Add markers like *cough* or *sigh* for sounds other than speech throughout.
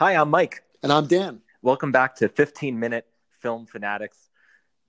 Hi, I'm Mike. And I'm Dan. Welcome back to 15 Minute Film Fanatics.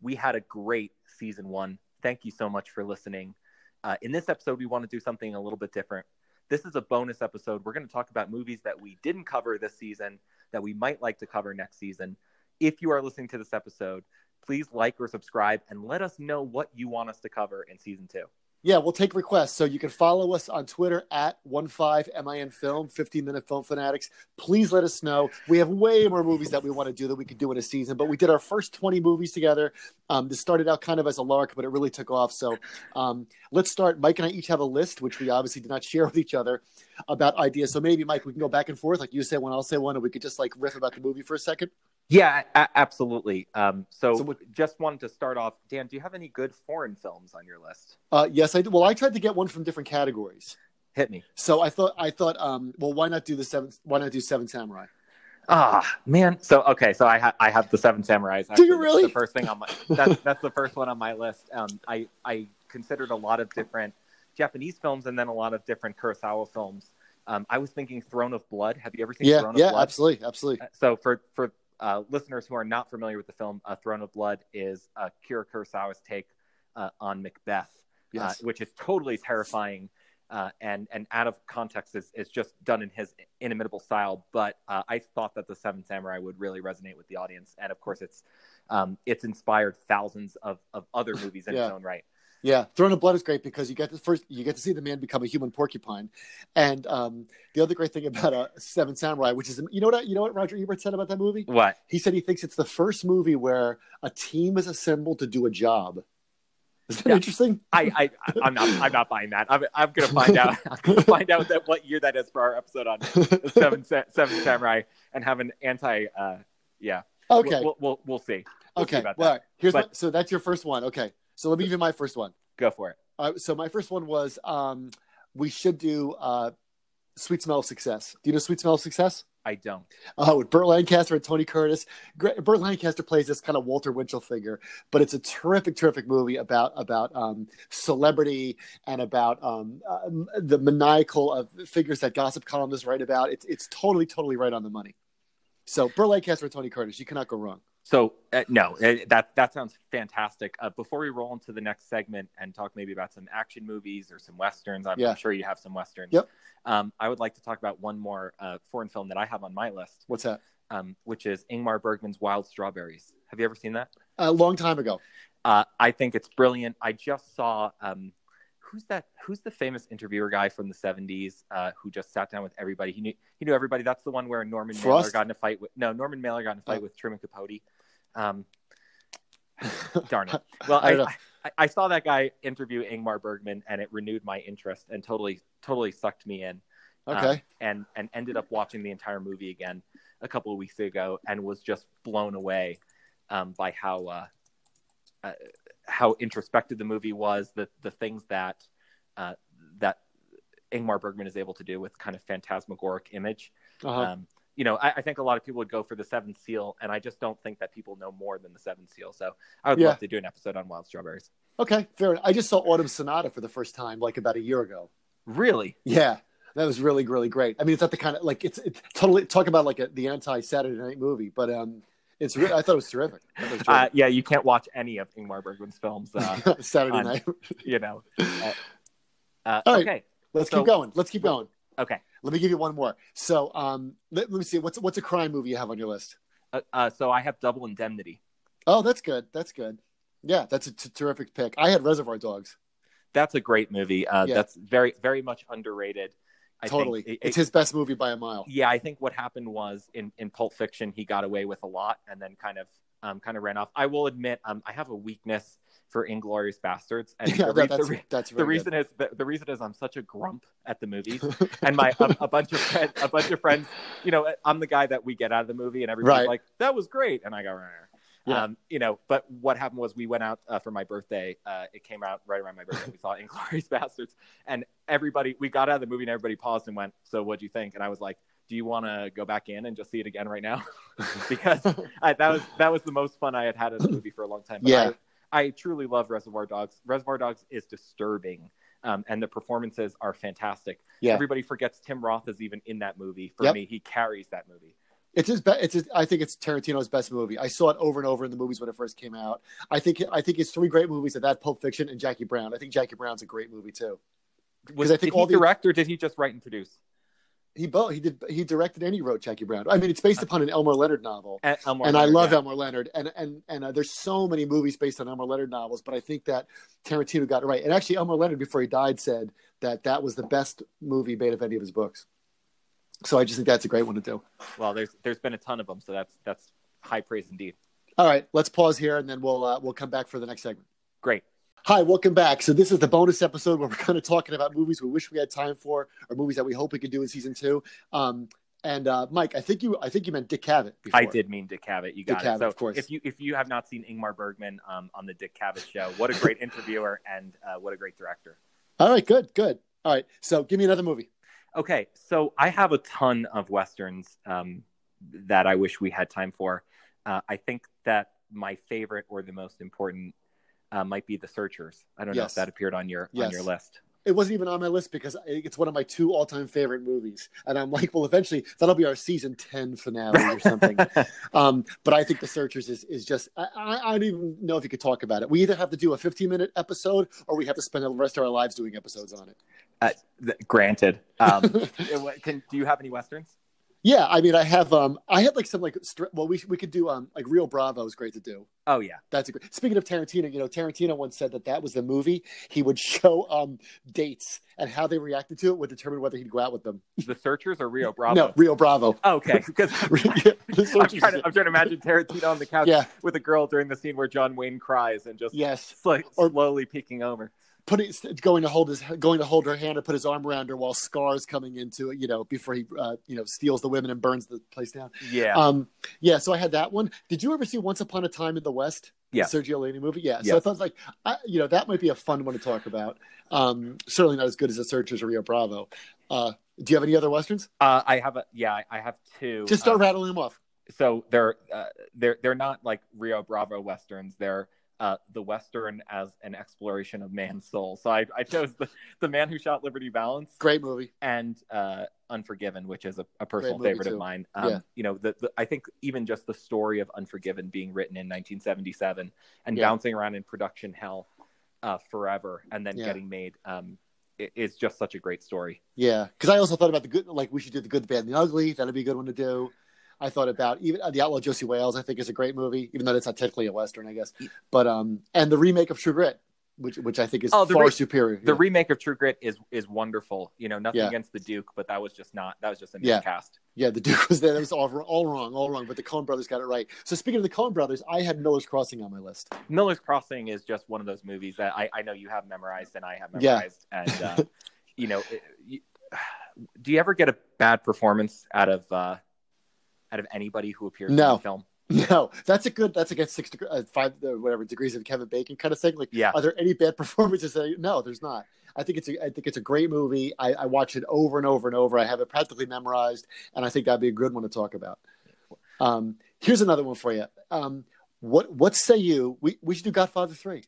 We had a great season one. Thank you so much for listening. Uh, in this episode, we want to do something a little bit different. This is a bonus episode. We're going to talk about movies that we didn't cover this season that we might like to cover next season. If you are listening to this episode, please like or subscribe and let us know what you want us to cover in season two. Yeah, we'll take requests. So you can follow us on Twitter at 15MIN Film, 15 Minute Film Fanatics. Please let us know. We have way more movies that we want to do that we could do in a season, but we did our first 20 movies together. Um, this started out kind of as a lark, but it really took off. So um, let's start. Mike and I each have a list, which we obviously did not share with each other about ideas. So maybe, Mike, we can go back and forth. Like you say one, I'll say one, and we could just like riff about the movie for a second. Yeah, a- absolutely. Um, so, So what- just wanted to start off. Dan, do you have any good foreign films on your list? Uh, yes, I do. Well, I tried to get one from different categories. Hit me. So I thought, I thought, um, well, why not do the seven? Why not do Seven Samurai? Ah, man. So okay, so I ha- I have the Seven Samurais. Do you really? The first thing on my that's that's the first one on my list. Um, I I considered a lot of different Japanese films and then a lot of different Kurosawa films. Um, I was thinking Throne of Blood. Have you ever seen Yeah, Throne yeah, of Blood? absolutely, absolutely. So for for uh, listeners who are not familiar with the film, uh, Throne of Blood is uh, Kira Kurosawa's take uh, on Macbeth, Yes. uh, which is totally terrifying uh, and and out of context is, is just done in his inimitable style. But uh, I thought that the Seven Samurai would really resonate with the audience, and of course, it's um, it's inspired thousands of, of other movies in Yeah. its own right. Yeah, Throne of Blood is great because you get the first you get to see the man become a human porcupine, and um, the other great thing about uh, Seven Samurai, which is you know what you know what Roger Ebert said about that movie. What? He said he thinks it's the first movie where a team is assembled to do a job. Is that Yeah. interesting? I, I I'm not I'm not buying that. I'm, I'm gonna find out I'm *laughs* gonna find out that what year that is for our episode on Seven Seven Samurai and have an anti. Uh, yeah. Okay, We'll, we'll we'll, we'll see. We'll see okay. about Well, that. right. here's But- my, so that's your first one. Okay, so let me give you my first one. Go for it. Uh, so my first one was um, we should do uh, Sweet Smell of Success. Do you know Sweet Smell of Success? I don't. Oh, with Burt Lancaster and Tony Curtis. Great- Burt Lancaster plays this kind of Walter Winchell figure, but it's a terrific, terrific movie about about um, celebrity and about um, uh, the maniacal of figures that gossip columnists write about. It's it's totally, totally right on the money. So Burt Lancaster and Tony Curtis, you cannot go wrong. So uh, no, uh, that that sounds fantastic. Uh, before we roll into the next segment and talk maybe about some action movies or some westerns, I'm, Yeah. I'm sure you have some westerns. Yep. Um, I would like to talk about one more uh, foreign film that I have on my list, What's that? um, which is Ingmar Bergman's Wild Strawberries. Have you ever seen that? A long time ago. Uh, I think it's brilliant. I just saw um, who's that? Who's the famous interviewer guy from the '70s uh, who just sat down with everybody? He knew he knew everybody. That's the one where Norman Mailer got in a fight with no Norman Mailer got in a fight Oh. with Truman Capote. Um, *laughs* darn it. Well, I I. I, I saw that guy interview Ingmar Bergman, and it renewed my interest and totally totally sucked me in. Um, Okay. and and ended up watching the entire movie again a couple of weeks ago, and was just blown away um, by how uh, uh, how introspective the movie was, the the things that uh, that Ingmar Bergman is able to do with kind of phantasmagoric image. Uh-huh. Um, you know, I, I think a lot of people would go for the Seventh Seal, and I just don't think that people know more than the Seventh Seal. So I would Yeah. love to do an episode on Wild Strawberries. okay. Fair. enough. I just saw Autumn Sonata for the first time, like about a year ago. Really? Yeah, that was really really great. I mean, it's not the kind of like it's, it's totally talk about like a, the anti Saturday night movie, but um, it's re- I thought it was terrific. It was Uh, yeah, you can't watch any of Ingmar Bergman's films. Uh, *laughs* Saturday on- night. you know. Uh, *laughs* uh, All right. okay. Let's so- keep going. Let's keep going. Okay. Let me give you one more. So, um, let, let me see. What's what's a crime movie you have on your list? Uh, uh, so I have Double Indemnity. Oh, that's good. That's good. Yeah, that's a t- terrific pick. I had Reservoir Dogs. That's a great movie. Uh, Yeah. That's very, very much underrated. I totally, it- it's it- his best movie by a mile. yeah, I think what happened was in, in Pulp Fiction, he got away with a lot and then kind of um, kind of ran off. I will admit, um, I have a weakness for Inglourious Basterds, and *laughs* Yeah, the, re- that's the, re- that's the reason is the, the reason is I'm such a grump at the movies, *laughs* and my a, a bunch of friends, a bunch of friends, you know, I'm the guy that we get out of the movie, and everybody's Right. like, "That was great," and I go. Yeah. Um, you know, but what happened was we went out uh, for my birthday. Uh, it came out right around my birthday. We saw Inglourious *laughs* Basterds, and everybody we got out of the movie, and everybody paused and went, "So what'd you think?" And I was like, "Do you want to go back in and just see it again right now?" *laughs* because *laughs* I, that was that was the most fun I had had in a *clears throat* movie for a long time. But Yeah. I, I truly love Reservoir Dogs. Reservoir Dogs is disturbing, um, and the performances are fantastic. Yeah. Everybody forgets Tim Roth is even in that movie. For Yep. me, he carries that movie. It's his. best. it's. His, I think it's Tarantino's best movie. I saw it over and over in the movies when it first came out. I think. I think it's three great movies. Of that, Pulp Fiction and Jackie Brown. I think Jackie Brown's a great movie too. Was, I think did all he the- direct or did he just write and produce? He both. He did. He directed and he wrote Jackie Brown. I mean, it's based upon an Elmer Leonard novel. And, Elmore and I love yeah. Elmore Leonard, and and and uh, there's so many movies based on Elmer Leonard novels, but I think that Tarantino got it right. And actually, Elmer Leonard, before he died, said that that was the best movie made of any of his books. So I just think that's a great one to do. Well, there's there's been a ton of them, so that's that's high praise indeed. All right, let's pause here, and then we'll uh, we'll come back for the next segment. Great. Hi, welcome back. So this is the bonus episode where we're *laughs* kind of talking about movies we wish we had time for, or movies that we hope we could do in season two. Um, and uh, Mike, I think you I think you meant Dick Cavett. Before. I did mean Dick Cavett. You got Dick it. Cavett, so of course. if you if you have not seen Ingmar Bergman um, on the Dick Cavett show, what a great *laughs* interviewer and uh, what a great director. All right, good, good. All right, so give me another movie. Okay, so I have a ton of westerns um, that I wish we had time for. Uh, I think that my favorite or the most important uh, might be The Searchers. I don't know if that appeared on your Yes. on your list. It wasn't even on my list because it's one of my two all-time favorite movies, and I'm like, well, eventually that'll be our season ten finale or something. *laughs* um, but I think The Searchers is is just I, I, I don't even know if you could talk about it. We either have to do a 15-minute episode or we have to spend the rest of our lives doing episodes on it. Th- granted. Um, *laughs* can, do you have any westerns? Yeah, I mean, I have um, I had like some like str- well, we we could do um, like Rio Bravo is great to do. Oh yeah, That's a great. Speaking of Tarantino, you know, Tarantino once said that that was the movie he would *laughs* show um dates and how they reacted to it would determine whether he'd go out with them. The Searchers or Rio *laughs* Bravo? No, Rio Bravo. Oh, okay, because Yeah, I'm trying, to, I'm trying to imagine Tarantino on the couch Yeah. with a girl during the scene where John Wayne cries and just yes, like Or- slowly peeking over. Putting going to hold his going to hold her hand and put his arm around her while Scar's coming into it. You know, before he uh, you know steals the women and burns the place down. Yeah, Um, yeah. So I had that one. Did you ever see Once Upon a Time in the West? Yeah. Sergio Leone movie. Yeah. So I thought like, I, you know, that might be a fun one to talk about. Um, certainly not as good as The Searchers or Rio Bravo. Uh, do you have any other westerns? uh, I have a yeah, I- I have two. Just start Uh, rattling them off. so they're uh, they're they're not like Rio Bravo westerns. They're uh, the western as an exploration of man's soul. So I, I chose the the man who shot Liberty Valance Great movie. and uh, Unforgiven, which is a, a personal favorite too. of mine. Um, Yeah. You know, the, the, I think even just the story of Unforgiven being written in 1977 and Yeah. bouncing around in production hell uh, forever and then Yeah. getting made um, is just such a great story. Yeah, because I also thought about the good, like we should do the good, the bad, and the ugly. That'd be a good one to do. I thought about even uh, the Outlaw Josey Wales. I think is a great movie, even though it's not technically a western, I guess. But um, and the remake of True Grit, which which I think is Oh, far re- superior. The yeah. remake of True Grit is is wonderful. You know, nothing Yeah. against the Duke, but that was just not that was just a Yeah. miscast. yeah, the Duke was there. That was all, all wrong, all wrong. But the Coen Brothers got it right. So speaking of the Coen Brothers, I had Miller's Crossing on my list. Miller's Crossing is just one of those movies that I, I know you have memorized and I have Yeah. memorized. And, uh, *laughs* you know, it- you, *sighs* do you ever get a bad performance out of uh, out of anybody who appears No. in the film? No, that's a good. That's against six, deg- uh, five, uh, whatever degrees of Kevin Bacon kind of thing. Like, Yeah. are there any bad *laughs* performances? That, no, there's not. I think it's a, I think it's a great movie. I, I watch it over and over and over. I have it practically memorized, and I think that'd be a good one to talk about. Um, here's another one for you. Um, what what say you? We we should do Godfather three.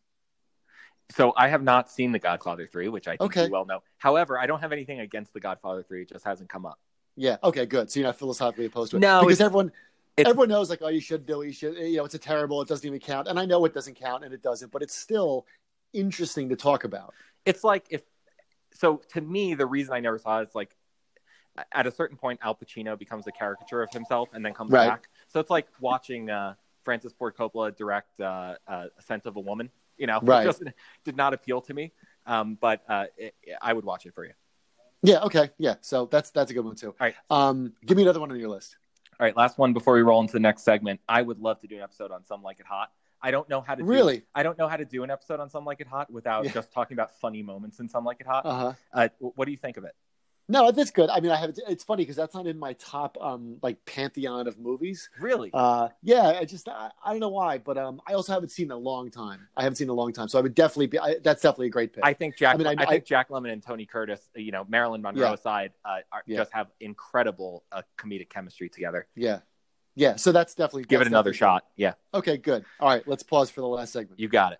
So I have not seen The Godfather 3, which I think Okay. you well know. However, I don't have anything against The Godfather 3. It just hasn't come up. Yeah. Okay. Good. So you're not philosophically opposed to it. No, because everyone it's- everyone knows like oh you should do it. You should you know it's a terrible. It doesn't even count. And I know it doesn't count and it doesn't, but it's still interesting to talk about. It's like if so to me the reason I never saw it is like at a certain point Al Pacino becomes a caricature of himself and then comes Right. back. So it's like watching uh, Francis Ford Coppola direct uh, uh, Scent of a Woman. You know, Right. it just did not appeal to me. Um, but uh, it, I would watch it for you. Yeah. Okay. Yeah. So that's that's a good one too. All right. Um, give me another one on your list. All right, last one before we roll into the next segment. I would love to do an episode on Some Like It Hot. I don't know how to do, Really? I don't know how to do an episode on Some Like It Hot without Yeah. just talking about funny moments in Some Like It Hot. Uh huh. Uh, what do you think of it? No, that's good. I mean, I have. It's funny because that's not in my top um like pantheon of movies. Really? Uh, yeah, I just I, I don't know why, but um, I also haven't seen in a long time. I haven't seen in a long time, so I would definitely be. I, that's definitely a great pick. I think Jack. I mean, I- I, think Jack Lemmon and Tony Curtis, you know, Marilyn Monroe Yeah. aside, uh, are, Yeah. just have incredible uh, comedic chemistry together. yeah, yeah. So that's definitely Give it another shot. Yeah, Okay, good. All right, let's pause for the last segment. you got it.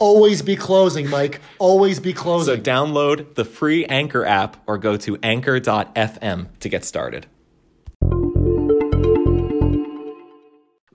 Always be closing, Mike. Always be closing. So download the free Anchor app or go to anchor.fm to get started.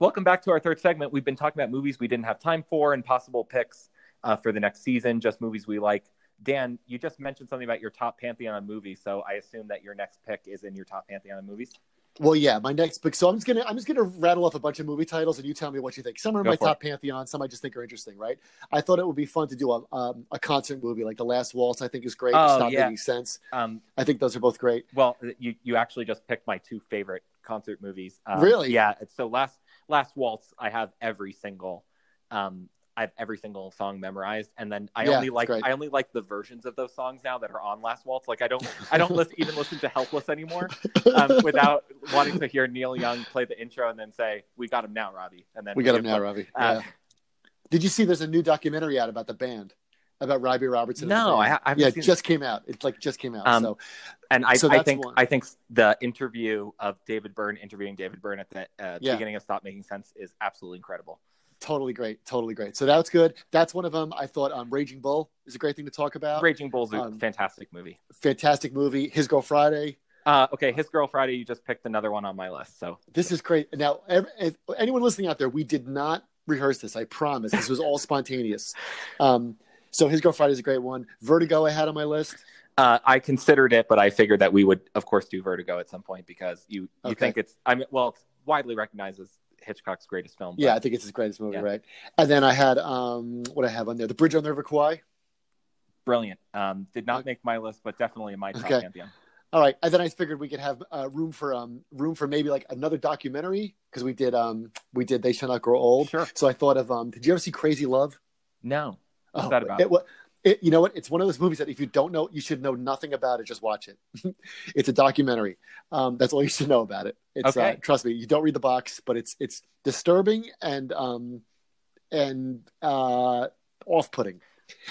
Welcome back to our third segment. We've been talking about movies we didn't have time for and possible picks uh, for the next season, just movies we like. Dan, you just mentioned something about your top pantheon of movies, so I assume that your next pick is in your top pantheon of movies. Well, yeah, my next book. So I'm just gonna I'm just gonna rattle off a bunch of movie titles, and you tell me what you think. Some are Go my top pantheon. Some I just think are interesting. Right? I thought it would be fun to do a um, a concert movie like The Last Waltz. I think is great. Oh, Stop yeah. making sense. Um, I think those are both great. well, you you actually just picked my two favorite concert movies. Um, Really? Yeah. So last last waltz, I have every single, um, I have every single song memorized, and then I Yeah, only like. I only like the versions of those songs now that are on Last Waltz. Like I don't *laughs* I don't listen, even listen to Helpless anymore um, *laughs* without wanting to hear Neil Young play the intro and then say, "We got him now, Robbie," and then we got him now, Robbie. Uh, yeah. Did you see? There's a new documentary out about the band, about Robbie Robertson. No. I I haven't yeah, seen it just came out. It's like just came out. Um, so And I, So I think one. I think the interview of David Byrne interviewing David Byrne at the uh, Yeah. beginning of Stop Making Sense is absolutely incredible. Totally great, totally great. So that's good. That's one of them. I thought um, Raging Bull is a great thing to talk about. Raging Bull's a Um, fantastic movie. Fantastic movie. His Girl Friday. Uh, okay, His Girl Friday. You just picked another one on my list. So This is great. Now, anyone listening out there, we did not rehearse this. I promise. This was all *laughs* spontaneous. Um, so His Girl Friday is a great one. Vertigo, I had on my list. uh, I considered it, but I figured that we would, of course, do Vertigo at some point because you you Okay. think it's. I mean, well, it's widely recognized as Hitchcock's greatest film. but Yeah, I think it's his greatest movie, Yeah. right? And then I had um, what I have on there, The Bridge on the River Kwai. brilliant. Um, did not make my list, but definitely in my top Okay. pantheon. All right, and then I figured we could have uh, room for um, room for maybe like another documentary because we did um, we did They Shall Not Grow Old. Sure. So I thought of um, did you ever see Crazy Love? No. What's Oh, that about? It, it, you know what? It's one of those movies that if you don't know, you should know nothing about it. Just watch it. *laughs* it's a documentary. Um, that's all you should know about it. It's uh, Okay. trust me, you don't read the box, but it's it's disturbing and um, and uh, off putting.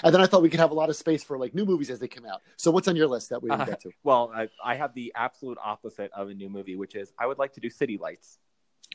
And then I thought we could have a lot of space for like new movies as they come out. So what's on your list that we didn't Uh, get to? Well, I, I have the absolute opposite of a new movie, which is I would like to do City Lights.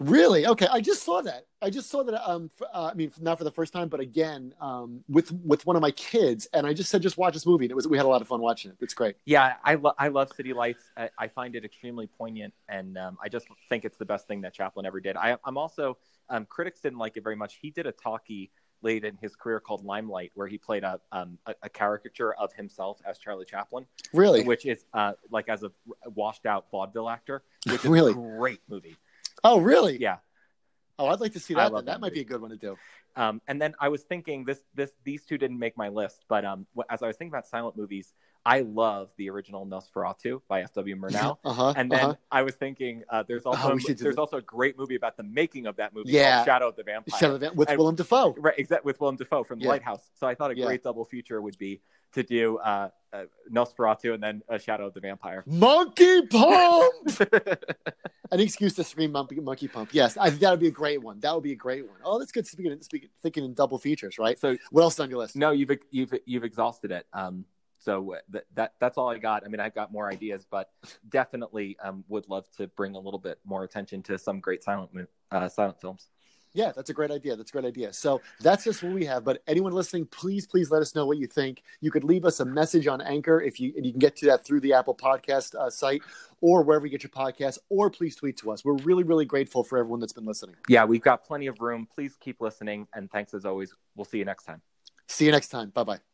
Really? Okay, I just saw that. I just saw that. Um, f- uh, I mean, not for the first time, but again, um, with with one of my kids, and I just said, just watch this movie, and it was we had a lot of fun watching it. It's great. Yeah, I, lo- I love City Lights. I, I find it extremely poignant, and um, I just think it's the best thing that Chaplin ever did. I, I'm also um, critics didn't like it very much. He did a talkie late in his career called Limelight, where he played a um, a, a caricature of himself as Charlie Chaplin, Really? which is uh, like as a washed out vaudeville actor, which is Really? a great movie. Oh, really? Yeah. Oh, I'd like to see that. That that might be a good one to do. Um, and then I was thinking this this these two didn't make my list, but um, as I was thinking about silent movies, I love the original Nosferatu by F.W. Murnau. *laughs* Uh huh. And then uh-huh. I was thinking, uh, there's also Oh, should do there's that. also a great movie about the making of that movie Yeah. called Shadow of the Vampire, Shadow of the with and- Willem Dafoe. right? Exact with Willem Dafoe from The Yeah. Lighthouse. So I thought a Yeah. great double feature would be to do uh, uh, Nosferatu and then a Shadow of the Vampire. Monkey Pump. *laughs* An excuse to scream monkey, monkey Pump. Yes, I think that would be a great one. That would be a great one. Oh, that's good. Speaking, speaking thinking in double features, right? so What else on your list? no, you've you've you've exhausted it. Um, so that, that that's all I got. I mean, I've got more ideas, but definitely um, would love to bring a little bit more attention to some great silent uh, silent films. Yeah, that's a great idea. That's a great idea. So that's just what we have. But anyone listening, please, please let us know what you think. You could leave us a message on Anchor if you and you can get to that through the Apple Podcast uh, site or wherever you get your podcast, or please tweet to us. We're really, really grateful for everyone that's been listening. Yeah, we've got plenty of room. Please keep listening, and thanks as always. We'll see you next time. See you next time. Bye bye.